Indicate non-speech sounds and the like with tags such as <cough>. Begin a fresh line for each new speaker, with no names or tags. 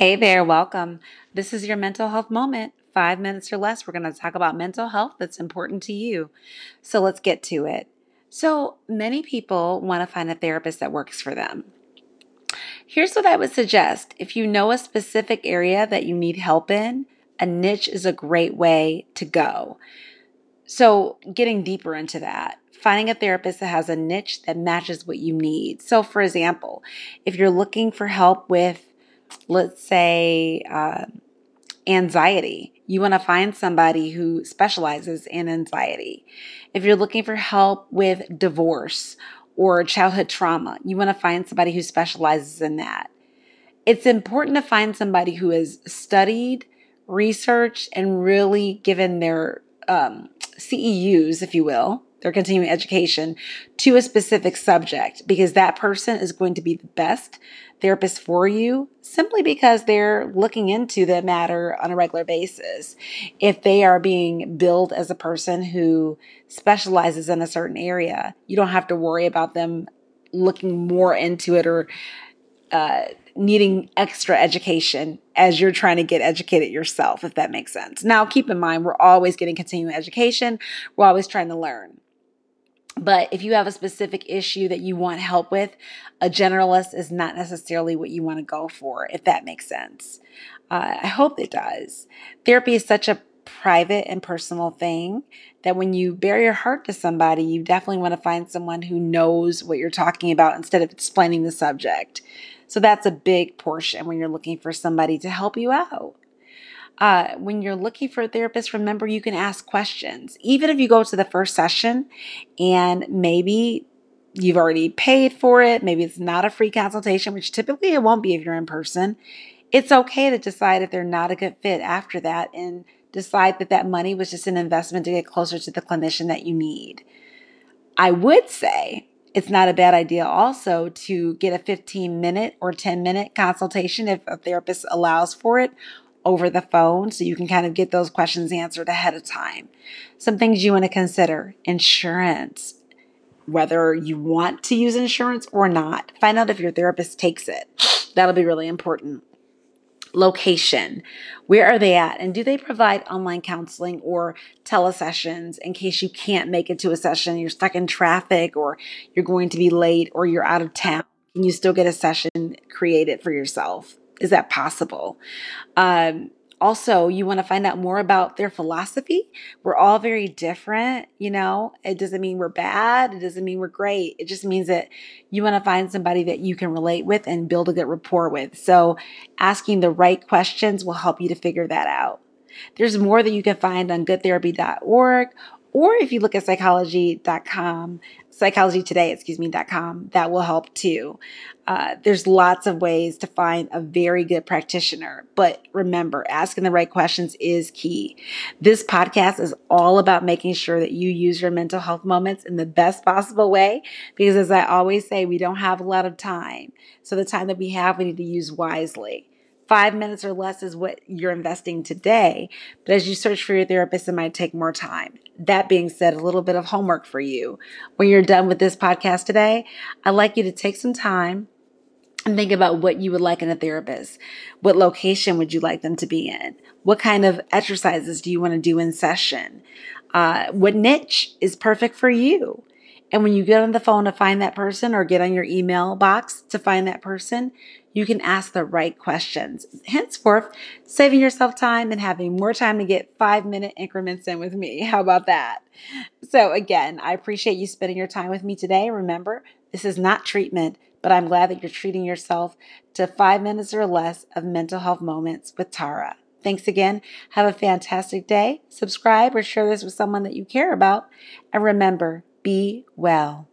Hey there, welcome. This is your mental health moment. Five minutes or less, we're going to talk about mental health that's important to you. So let's get to it. So, many people want to find a therapist that works for them. Here's what I would suggest if you know a specific area that you need help in, a niche is a great way to go. So, getting deeper into that, finding a therapist that has a niche that matches what you need. So, for example, if you're looking for help with, let's say, uh, anxiety, you want to find somebody who specializes in anxiety. If you're looking for help with divorce or childhood trauma, you want to find somebody who specializes in that. It's important to find somebody who has studied, researched, and really given their um, CEUs, if you will, their continuing education to a specific subject because that person is going to be the best therapist for you simply because they're looking into the matter on a regular basis. If they are being billed as a person who specializes in a certain area, you don't have to worry about them looking more into it or uh, needing extra education as you're trying to get educated yourself, if that makes sense. Now, keep in mind, we're always getting continuing education, we're always trying to learn. But if you have a specific issue that you want help with, a generalist is not necessarily what you want to go for, if that makes sense. Uh, I hope it does. Therapy is such a private and personal thing that when you bare your heart to somebody, you definitely want to find someone who knows what you're talking about instead of explaining the subject. So that's a big portion when you're looking for somebody to help you out. Uh, when you're looking for a therapist, remember you can ask questions. Even if you go to the first session and maybe you've already paid for it, maybe it's not a free consultation, which typically it won't be if you're in person. It's okay to decide if they're not a good fit after that and decide that that money was just an investment to get closer to the clinician that you need. I would say it's not a bad idea also to get a 15 minute or 10 minute consultation if a therapist allows for it over the phone so you can kind of get those questions answered ahead of time. Some things you want to consider insurance, whether you want to use insurance or not. Find out if your therapist takes it. That'll be really important location. Where are they at? And do they provide online counseling or telesessions in case you can't make it to a session, you're stuck in traffic or you're going to be late or you're out of town? Can you still get a session created for yourself? Is that possible? Um, also, you want to find out more about their philosophy. We're all very different, you know. It doesn't mean we're bad, it doesn't mean we're great. It just means that you want to find somebody that you can relate with and build a good rapport with. So, asking the right questions will help you to figure that out. There's more that you can find on goodtherapy.org or if you look at psychology.com, psychology today, excuse me, .com, that will help too. Uh, there's lots of ways to find a very good practitioner, but remember, asking the right questions is key. This podcast is all about making sure that you use your mental health moments in the best possible way, because as I always say, we don't have a lot of time. So the time that we have, we need to use wisely five minutes or less is what you're investing today. But as you search for your therapist, it might take more time. That being said, a little bit of homework for you. When you're done with this podcast today, I'd like you to take some time and think about what you would like in a therapist. What location would you like them to be in? What kind of exercises do you want to do in session? Uh, what niche is perfect for you? And when you get on the phone to find that person or get on your email box to find that person, you can ask the right questions. Henceforth, saving yourself time and having more time to get five minute increments in with me. <laughs> How about that? So, again, I appreciate you spending your time with me today. Remember, this is not treatment, but I'm glad that you're treating yourself to five minutes or less of mental health moments with Tara. Thanks again. Have a fantastic day. Subscribe or share this with someone that you care about. And remember, be well.